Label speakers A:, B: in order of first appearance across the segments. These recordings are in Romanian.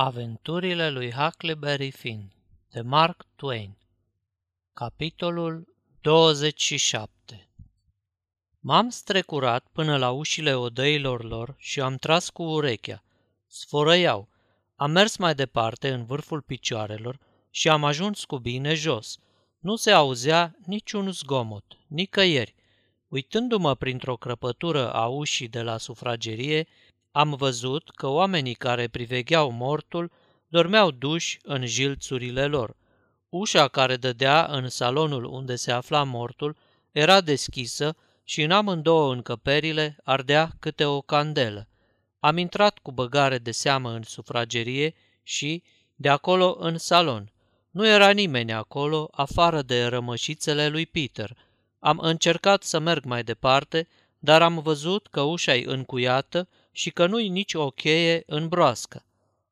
A: Aventurile lui Huckleberry Finn de Mark Twain Capitolul 27 M-am strecurat până la ușile odăilor lor și am tras cu urechea. Sfărăiau. Am mers mai departe în vârful picioarelor și am ajuns cu bine jos. Nu se auzea niciun zgomot, nicăieri. Uitându-mă printr-o crăpătură a ușii de la sufragerie, am văzut că oamenii care privegheau mortul dormeau duși în jilțurile lor. Ușa care dădea în salonul unde se afla mortul era deschisă și în amândouă încăperile ardea câte o candelă. Am intrat cu băgare de seamă în sufragerie și, de acolo, în salon. Nu era nimeni acolo, afară de rămășițele lui Peter. Am încercat să merg mai departe, dar am văzut că ușa e încuiată și că nu-i nici o cheie în broască.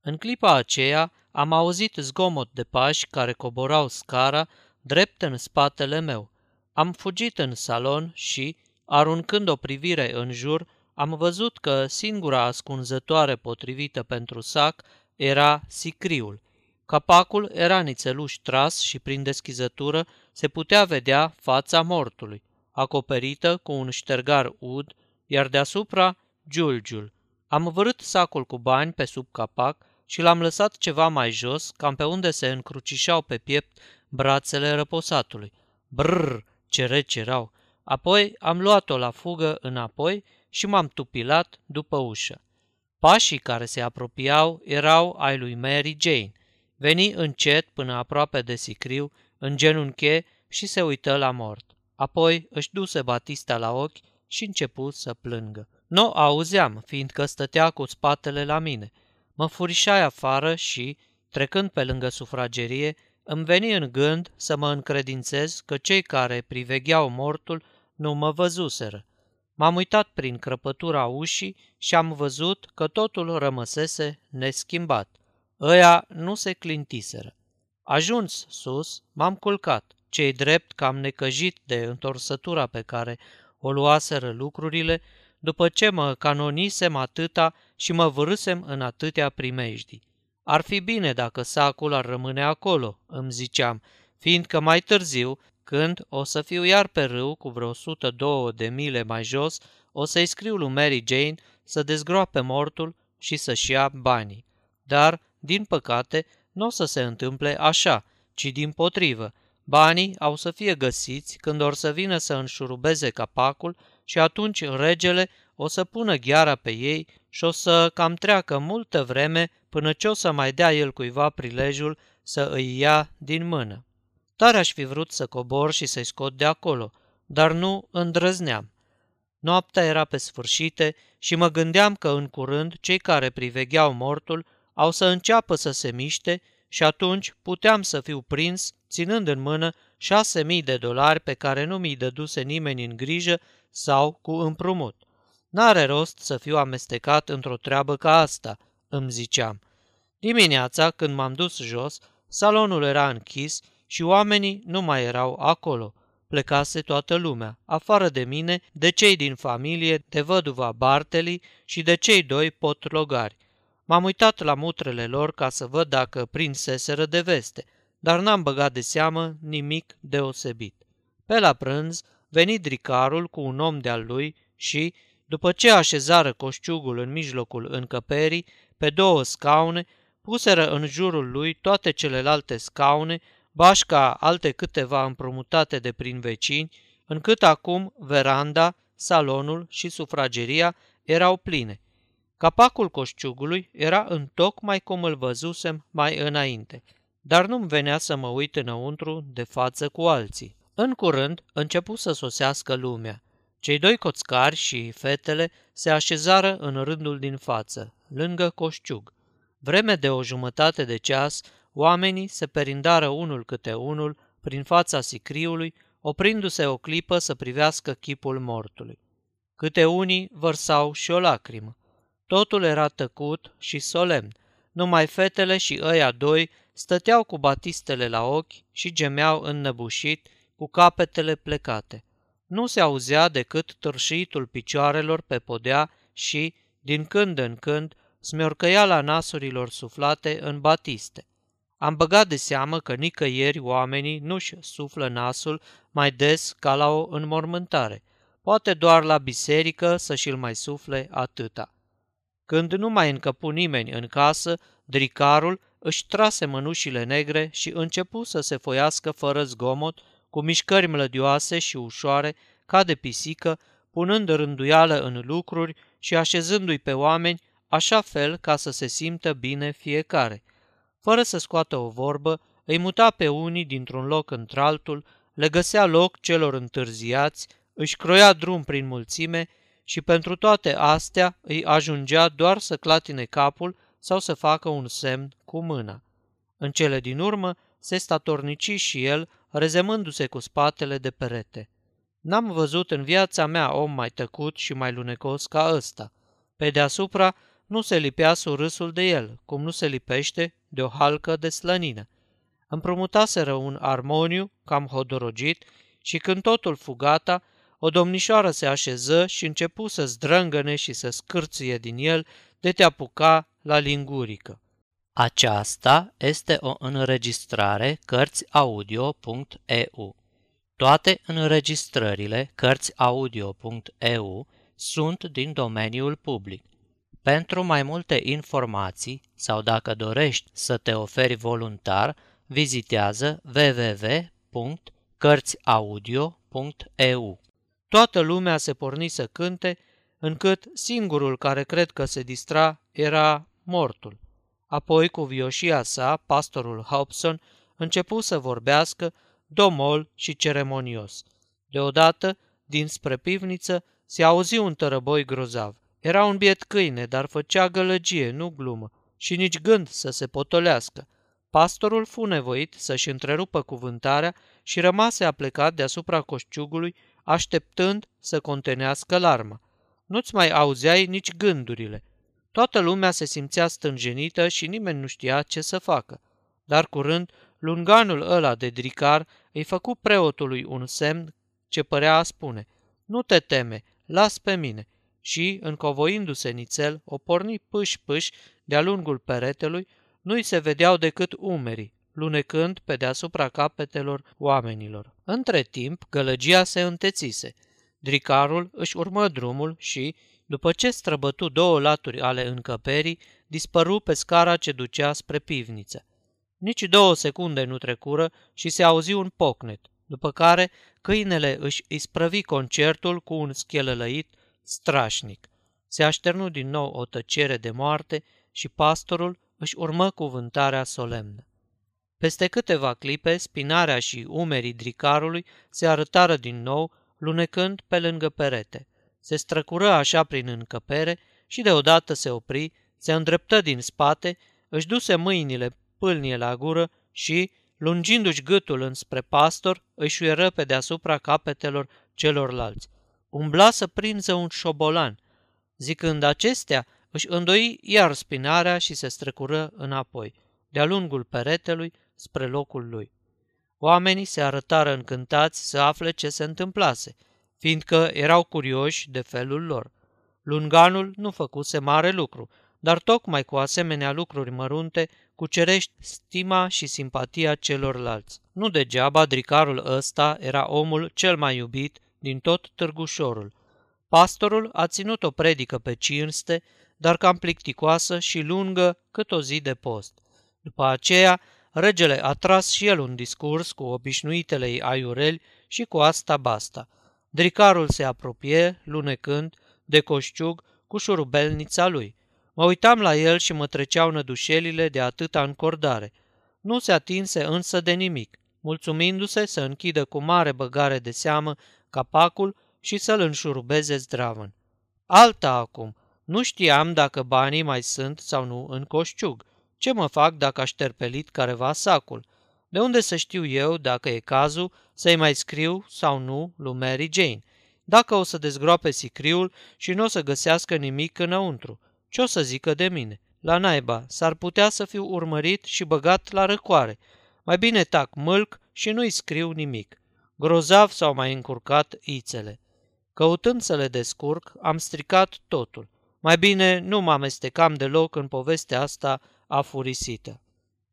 A: În clipa aceea am auzit zgomot de pași care coborau scara drept în spatele meu. Am fugit în salon și, aruncând o privire în jur, am văzut că singura ascunzătoare potrivită pentru sac era sicriul. Capacul era nițeluș tras și prin deschizătură se putea vedea fața mortului, acoperită cu un ștergar ud, iar deasupra giulgiul. Am vărât sacul cu bani pe sub capac și l-am lăsat ceva mai jos, cam pe unde se încrucișau pe piept brațele răposatului. Brrr, ce reci erau! Apoi am luat-o la fugă înapoi și m-am tupilat după ușă. Pașii care se apropiau erau ai lui Mary Jane. Veni încet până aproape de sicriu, în genunche și se uită la mort. Apoi își duse Batista la ochi și începu să plângă. Nu auzeam, fiindcă stătea cu spatele la mine. Mă furișai afară și, trecând pe lângă sufragerie, îmi veni în gând să mă încredințez că cei care privegheau mortul nu mă văzuseră. M-am uitat prin crăpătura ușii și am văzut că totul rămăsese neschimbat. Ăia nu se clintiseră. Ajuns sus, m-am culcat. Cei drept că am necăjit de întorsătura pe care o luaseră lucrurile după ce mă canonisem atâta și mă vârâsem în atâtea primejdii. Ar fi bine dacă sacul ar rămâne acolo, îmi ziceam, fiindcă mai târziu, când o să fiu iar pe râu cu vreo 102 de mile mai jos, o să-i scriu lui Mary Jane să dezgroape mortul și să-și ia banii. Dar, din păcate, nu o să se întâmple așa, ci din potrivă. Banii au să fie găsiți când or să vină să înșurubeze capacul și atunci regele o să pună gheara pe ei și o să cam treacă multă vreme până ce o să mai dea el cuiva prilejul să îi ia din mână. Tare aș fi vrut să cobor și să-i scot de acolo, dar nu îndrăzneam. Noaptea era pe sfârșite și mă gândeam că în curând cei care privegheau mortul au să înceapă să se miște și atunci puteam să fiu prins ținând în mână șase mii de dolari pe care nu mi-i dăduse nimeni în grijă sau cu împrumut. N-are rost să fiu amestecat într-o treabă ca asta, îmi ziceam. Dimineața, când m-am dus jos, salonul era închis și oamenii nu mai erau acolo. Plecase toată lumea, afară de mine, de cei din familie, de văduva Barteli și de cei doi potlogari. M-am uitat la mutrele lor ca să văd dacă prinseseră de veste, dar n-am băgat de seamă nimic deosebit. Pe la prânz, veni dricarul cu un om de-al lui și, după ce așezară coșciugul în mijlocul încăperii, pe două scaune, puseră în jurul lui toate celelalte scaune, bașca alte câteva împrumutate de prin vecini, încât acum veranda, salonul și sufrageria erau pline. Capacul coșciugului era în tocmai cum îl văzusem mai înainte, dar nu-mi venea să mă uit înăuntru de față cu alții. În curând începu să sosească lumea. Cei doi coțcari și fetele se așezară în rândul din față, lângă coșciug. Vreme de o jumătate de ceas, oamenii se perindară unul câte unul prin fața sicriului, oprindu-se o clipă să privească chipul mortului. Câte unii vărsau și o lacrimă. Totul era tăcut și solemn. Numai fetele și ăia doi stăteau cu batistele la ochi și gemeau înnăbușit, cu capetele plecate. Nu se auzea decât târșitul picioarelor pe podea și, din când în când, smiorcăiala nasurilor suflate în batiste. Am băgat de seamă că nicăieri oamenii nu-și suflă nasul mai des ca la o înmormântare, poate doar la biserică să și-l mai sufle atâta. Când nu mai încăpu nimeni în casă, dricarul își trase mănușile negre și începu să se foiască fără zgomot, cu mișcări mlădioase și ușoare, ca de pisică, punând rânduială în lucruri și așezându-i pe oameni așa fel ca să se simtă bine fiecare. Fără să scoată o vorbă, îi muta pe unii dintr-un loc într-altul, le găsea loc celor întârziați, își croia drum prin mulțime și pentru toate astea îi ajungea doar să clatine capul sau să facă un semn cu mâna. În cele din urmă se statornici și el, rezemându-se cu spatele de perete. N-am văzut în viața mea om mai tăcut și mai lunecos ca ăsta. Pe deasupra nu se lipea surâsul de el, cum nu se lipește de o halcă de slănină. Împrumutaseră un armoniu cam hodorogit și când totul fu gata, o domnișoară se așeză și începu să zdrângăne și să scârție din el de te apuca la lingurică. Aceasta este o înregistrare Cărțiaudio.eu. Toate înregistrările Cărțiaudio.eu sunt din domeniul public. Pentru mai multe informații sau dacă dorești să te oferi voluntar, vizitează www.cărțiaudio.eu. Toată lumea se porni să cânte, încât singurul care cred că se distra era mortul. Apoi, cu vioșia sa, pastorul Hobson începu să vorbească, domol și ceremonios. Deodată, dinspre pivniță, se auzi un tărăboi grozav. Era un biet câine, dar făcea gălăgie, nu glumă, și nici gând să se potolească. Pastorul fu nevoit să-și întrerupă cuvântarea și rămase aplecat deasupra coșciugului, așteptând să contenească larma. Nu-ți mai auzeai nici gândurile. Toată lumea se simțea stânjenită și nimeni nu știa ce să facă. Dar curând, lunganul ăla de dricar îi făcu preotului un semn ce părea a spune, Nu te teme, las pe mine și, încovoindu-se nițel, o porni pâș-pâș de-a lungul peretelui, nu-i se vedeau decât umerii, lunecând pe deasupra capetelor oamenilor. Între timp, gălăgia se întețise. Dricarul își urmă drumul și, după ce străbătu două laturi ale încăperii, dispăru pe scara ce ducea spre pivniță. Nici două secunde nu trecură și se auzi un pocnet, după care câinele își isprăvi concertul cu un schelălăit strașnic. Se așternu din nou o tăcere de moarte și pastorul își urmă cuvântarea solemnă. Peste câteva clipe, spinarea și umerii dricarului se arătară din nou, lunecând pe lângă perete. Se străcură așa prin încăpere și deodată se opri, se îndreptă din spate, își duse mâinile pâlnie la gură și, lungindu-și gâtul înspre pastor, își uieră pe deasupra capetelor celorlalți. Umbla să prinză un șobolan. Zicând acestea, își îndoi iar spinarea și se strecură înapoi, de-a lungul peretelui, spre locul lui. Oamenii se arătară încântați să afle ce se întâmplase, fiindcă erau curioși de felul lor. Lunganul nu făcuse mare lucru, dar tocmai cu asemenea lucruri mărunte cucerești stima și simpatia celorlalți. Nu degeaba dricarul ăsta era omul cel mai iubit din tot târgușorul. Pastorul a ținut o predică pe cinste, dar cam plicticoasă și lungă cât o zi de post. După aceea, regele a tras și el un discurs cu obișnuitele ei aiureli și cu asta basta. Dricarul se apropie, lunecând, de coșciug cu șurubelnița lui. Mă uitam la el și mă treceau nădușelile de atâta încordare. Nu se atinse însă de nimic, mulțumindu-se să închidă cu mare băgare de seamă capacul și să-l înșurubeze zdravăn. Alta acum, nu știam dacă banii mai sunt sau nu în coșciug. Ce mă fac dacă aș terpelit careva sacul? De unde să știu eu, dacă e cazul, să-i mai scriu sau nu lui Mary Jane? Dacă o să dezgroape sicriul și nu o să găsească nimic înăuntru, ce o să zică de mine? La naiba, s-ar putea să fiu urmărit și băgat la răcoare. Mai bine tac mâlc și nu-i scriu nimic. Grozav s-au mai încurcat ițele. Căutând să le descurc, am stricat totul. Mai bine nu mă amestecam deloc în povestea asta afurisită.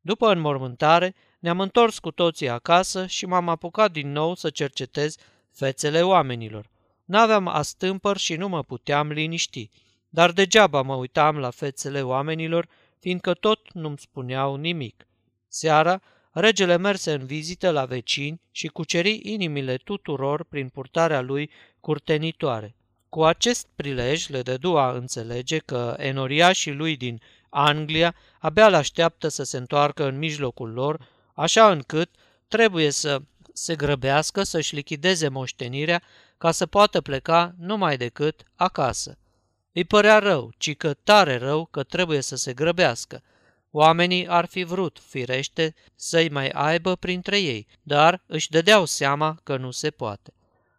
A: După înmormântare, ne-am întors cu toții acasă și m-am apucat din nou să cercetez fețele oamenilor. N-aveam astâmpăr și nu mă puteam liniști, dar degeaba mă uitam la fețele oamenilor, fiindcă tot nu-mi spuneau nimic. Seara, regele merse în vizită la vecini și cuceri inimile tuturor prin purtarea lui curtenitoare. Cu acest prilej le dădu a înțelege că enoriașii lui din Anglia abia l-așteaptă să se întoarcă în mijlocul lor, așa încât trebuie să se grăbească să-și lichideze moștenirea ca să poată pleca numai decât acasă. Îi părea rău, ci că tare rău că trebuie să se grăbească. Oamenii ar fi vrut, firește, să-i mai aibă printre ei, dar își dădeau seama că nu se poate.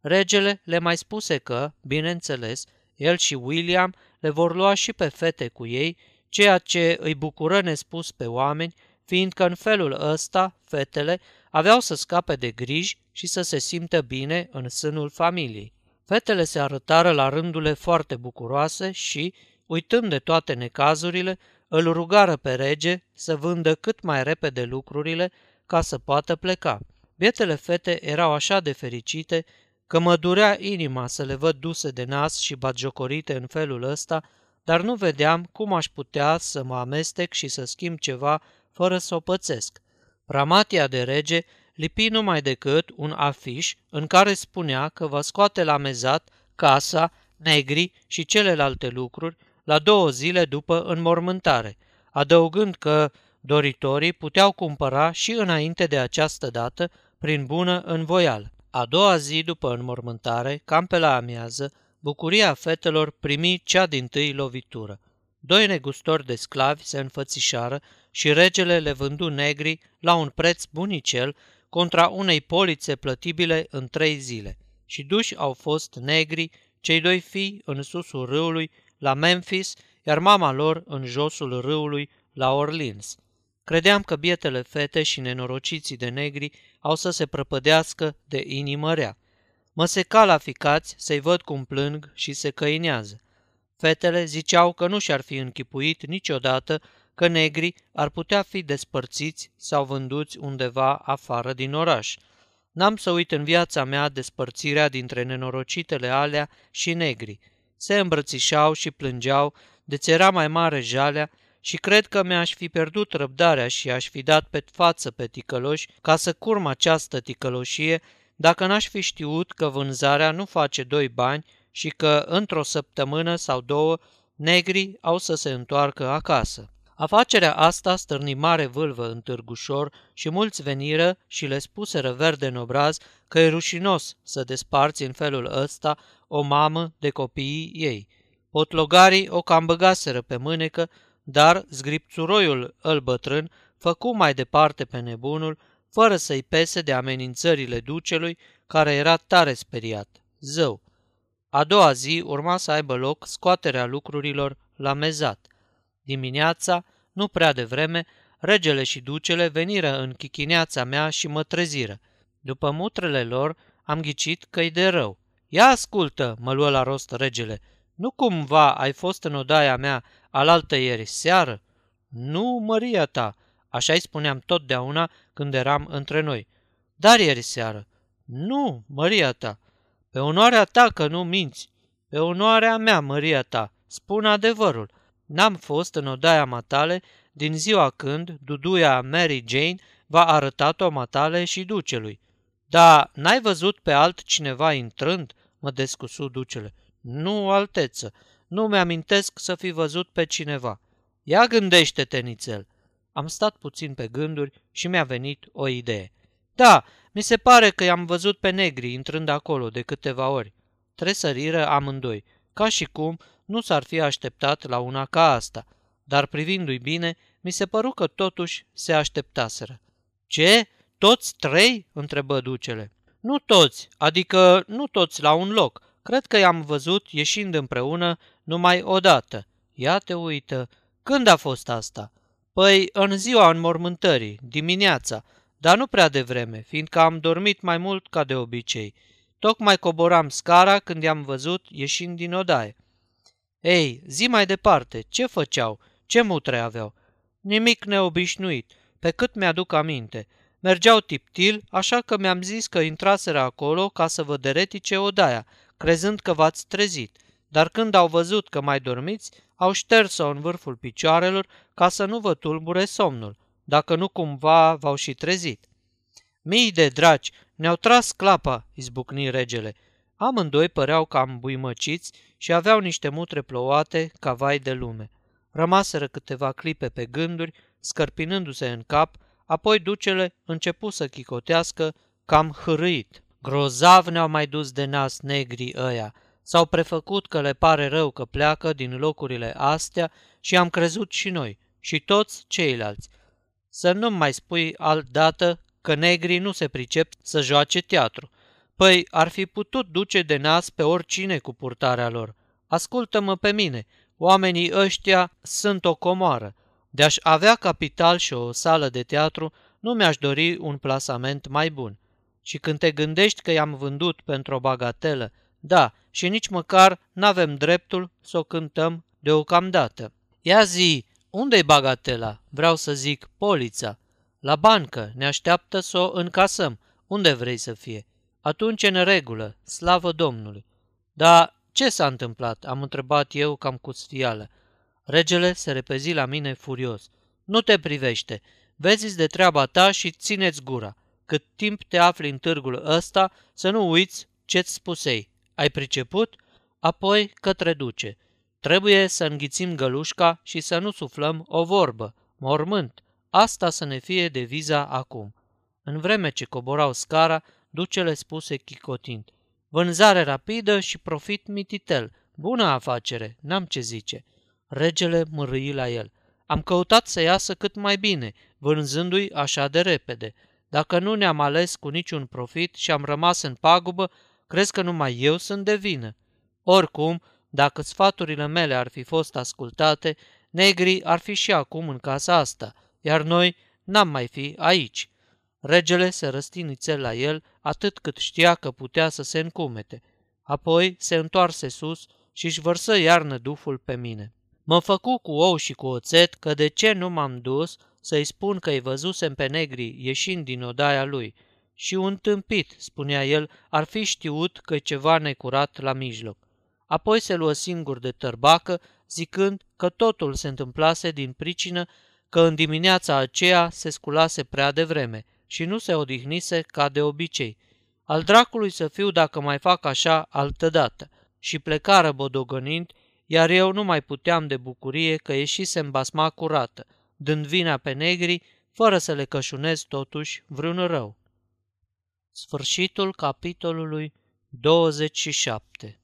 A: Regele le mai spuse că, bineînțeles, el și William le vor lua și pe fete cu ei, ceea ce îi bucură nespus pe oameni, fiindcă în felul ăsta fetele aveau să scape de griji și să se simtă bine în sânul familiei. Fetele se arătară la rândule foarte bucuroase și, uitând de toate necazurile, îl rugară pe rege să vândă cât mai repede lucrurile ca să poată pleca. Bietele fete erau așa de fericite că mă durea inima să le văd duse de nas și batjocorite în felul ăsta, dar nu vedeam cum aș putea să mă amestec și să schimb ceva fără să o pățesc. Pramatia de rege lipi numai decât un afiș în care spunea că va scoate la mezat casa, negri și celelalte lucruri la două zile după înmormântare, adăugând că doritorii puteau cumpăra și înainte de această dată prin bună învoială. A doua zi după înmormântare, cam pe la amiază, bucuria fetelor primi cea din tâi lovitură. Doi negustori de sclavi se înfățișară și regele le vându negri la un preț bunicel contra unei polițe plătibile în trei zile. Și duși au fost negri, cei doi fii în susul râului, la Memphis, iar mama lor în josul râului, la Orleans. Credeam că bietele fete și nenorociții de negri au să se prăpădească de inimă rea. Mă seca la ficați să-i văd cum plâng și se căinează. Fetele ziceau că nu și-ar fi închipuit niciodată că negrii ar putea fi despărțiți sau vânduți undeva afară din oraș. N-am să uit în viața mea despărțirea dintre nenorocitele alea și negri. Se îmbrățișau și plângeau, de era mai mare jalea și cred că mi-aș fi pierdut răbdarea și aș fi dat pe față pe ticăloși ca să curm această ticăloșie dacă n-aș fi știut că vânzarea nu face doi bani și că într-o săptămână sau două negrii au să se întoarcă acasă. Afacerea asta stârni mare vâlvă în târgușor și mulți veniră și le spuseră verde în obraz că e rușinos să desparți în felul ăsta o mamă de copiii ei. Potlogarii o cam băgaseră pe mânecă, dar zgripțuroiul îl bătrân făcu mai departe pe nebunul, fără să-i pese de amenințările ducelui, care era tare speriat. Zău! A doua zi urma să aibă loc scoaterea lucrurilor la mezat – Dimineața, nu prea devreme, regele și ducele veniră în chichineața mea și mă treziră. După mutrele lor, am ghicit că-i de rău. Ia ascultă, mă luă la rost regele, nu cumva ai fost în odaia mea alaltă ieri seară? Nu, măria ta, așa-i spuneam totdeauna când eram între noi. Dar ieri seară. Nu, măria ta. Pe onoarea ta că nu minți. Pe onoarea mea, măria ta. Spun adevărul. N-am fost în odaia matale din ziua când duduia Mary Jane v-a arătat-o matale și ducelui. Da, n-ai văzut pe altcineva intrând?" mă descusu ducele. Nu, alteță, nu mi-amintesc să fi văzut pe cineva. Ia gândește-te, nițel. Am stat puțin pe gânduri și mi-a venit o idee. Da, mi se pare că i-am văzut pe negri intrând acolo de câteva ori. Tresăriră amândoi, ca și cum nu s-ar fi așteptat la una ca asta, dar privindu-i bine, mi se păru că totuși se așteptaseră. Ce? Toți trei?" întrebă ducele. Nu toți, adică nu toți la un loc. Cred că i-am văzut ieșind împreună numai odată. Ia te uită. Când a fost asta? Păi în ziua înmormântării, dimineața, dar nu prea devreme, fiindcă am dormit mai mult ca de obicei. Tocmai coboram scara când i-am văzut ieșind din odaie. Ei, zi mai departe, ce făceau? Ce mutre aveau? Nimic neobișnuit, pe cât mi-aduc aminte. Mergeau tiptil, așa că mi-am zis că intraseră acolo ca să vă deretice odaia, crezând că v-ați trezit. Dar când au văzut că mai dormiți, au șters-o în vârful picioarelor ca să nu vă tulbure somnul, dacă nu cumva v-au și trezit. Mii de dragi, ne-au tras clapa, izbucni regele. Amândoi păreau cam buimăciți și aveau niște mutre plouate ca vai de lume. Rămaseră câteva clipe pe gânduri, scărpinându-se în cap, apoi ducele începu să chicotească cam hârâit. Grozav ne-au mai dus de nas negrii ăia. S-au prefăcut că le pare rău că pleacă din locurile astea și am crezut și noi, și toți ceilalți. Să nu mai spui altdată că negrii nu se pricep să joace teatru. Păi, ar fi putut duce de nas pe oricine cu purtarea lor. Ascultă-mă pe mine, oamenii ăștia sunt o comoară. De-aș avea capital și o sală de teatru, nu mi-aș dori un plasament mai bun. Și când te gândești că i-am vândut pentru o bagatelă, da, și nici măcar n-avem dreptul să o cântăm deocamdată. Ia zi, unde-i bagatela? Vreau să zic, polița. La bancă, ne așteaptă să o încasăm. Unde vrei să fie? Atunci în regulă, slavă Domnului. Dar ce s-a întâmplat? Am întrebat eu cam cu sfială. Regele se repezi la mine furios. Nu te privește. Vezi de treaba ta și țineți gura. Cât timp te afli în târgul ăsta, să nu uiți ce-ți spusei. Ai priceput? Apoi către duce. Trebuie să înghițim gălușca și să nu suflăm o vorbă. Mormânt. Asta să ne fie deviza acum. În vreme ce coborau scara, ducele spuse chicotind. Vânzare rapidă și profit mititel. Bună afacere, n-am ce zice. Regele mărâi la el. Am căutat să iasă cât mai bine, vânzându-i așa de repede. Dacă nu ne-am ales cu niciun profit și am rămas în pagubă, crezi că numai eu sunt de vină. Oricum, dacă sfaturile mele ar fi fost ascultate, negrii ar fi și acum în casa asta, iar noi n-am mai fi aici. Regele se răstinițe la el atât cât știa că putea să se încumete. Apoi se întoarse sus și își vărsă iarnă duful pe mine. Mă făcu cu ou și cu oțet că de ce nu m-am dus să-i spun că îi văzusem pe negri ieșind din odaia lui. Și un tâmpit, spunea el, ar fi știut că ceva necurat la mijloc. Apoi se luă singur de tărbacă, zicând că totul se întâmplase din pricină că în dimineața aceea se sculase prea devreme și nu se odihnise ca de obicei. Al dracului să fiu dacă mai fac așa altădată. Și plecară bodogănind, iar eu nu mai puteam de bucurie că ieșisem basma curată, dând vina pe negri, fără să le cășunez totuși vreun rău. Sfârșitul capitolului 27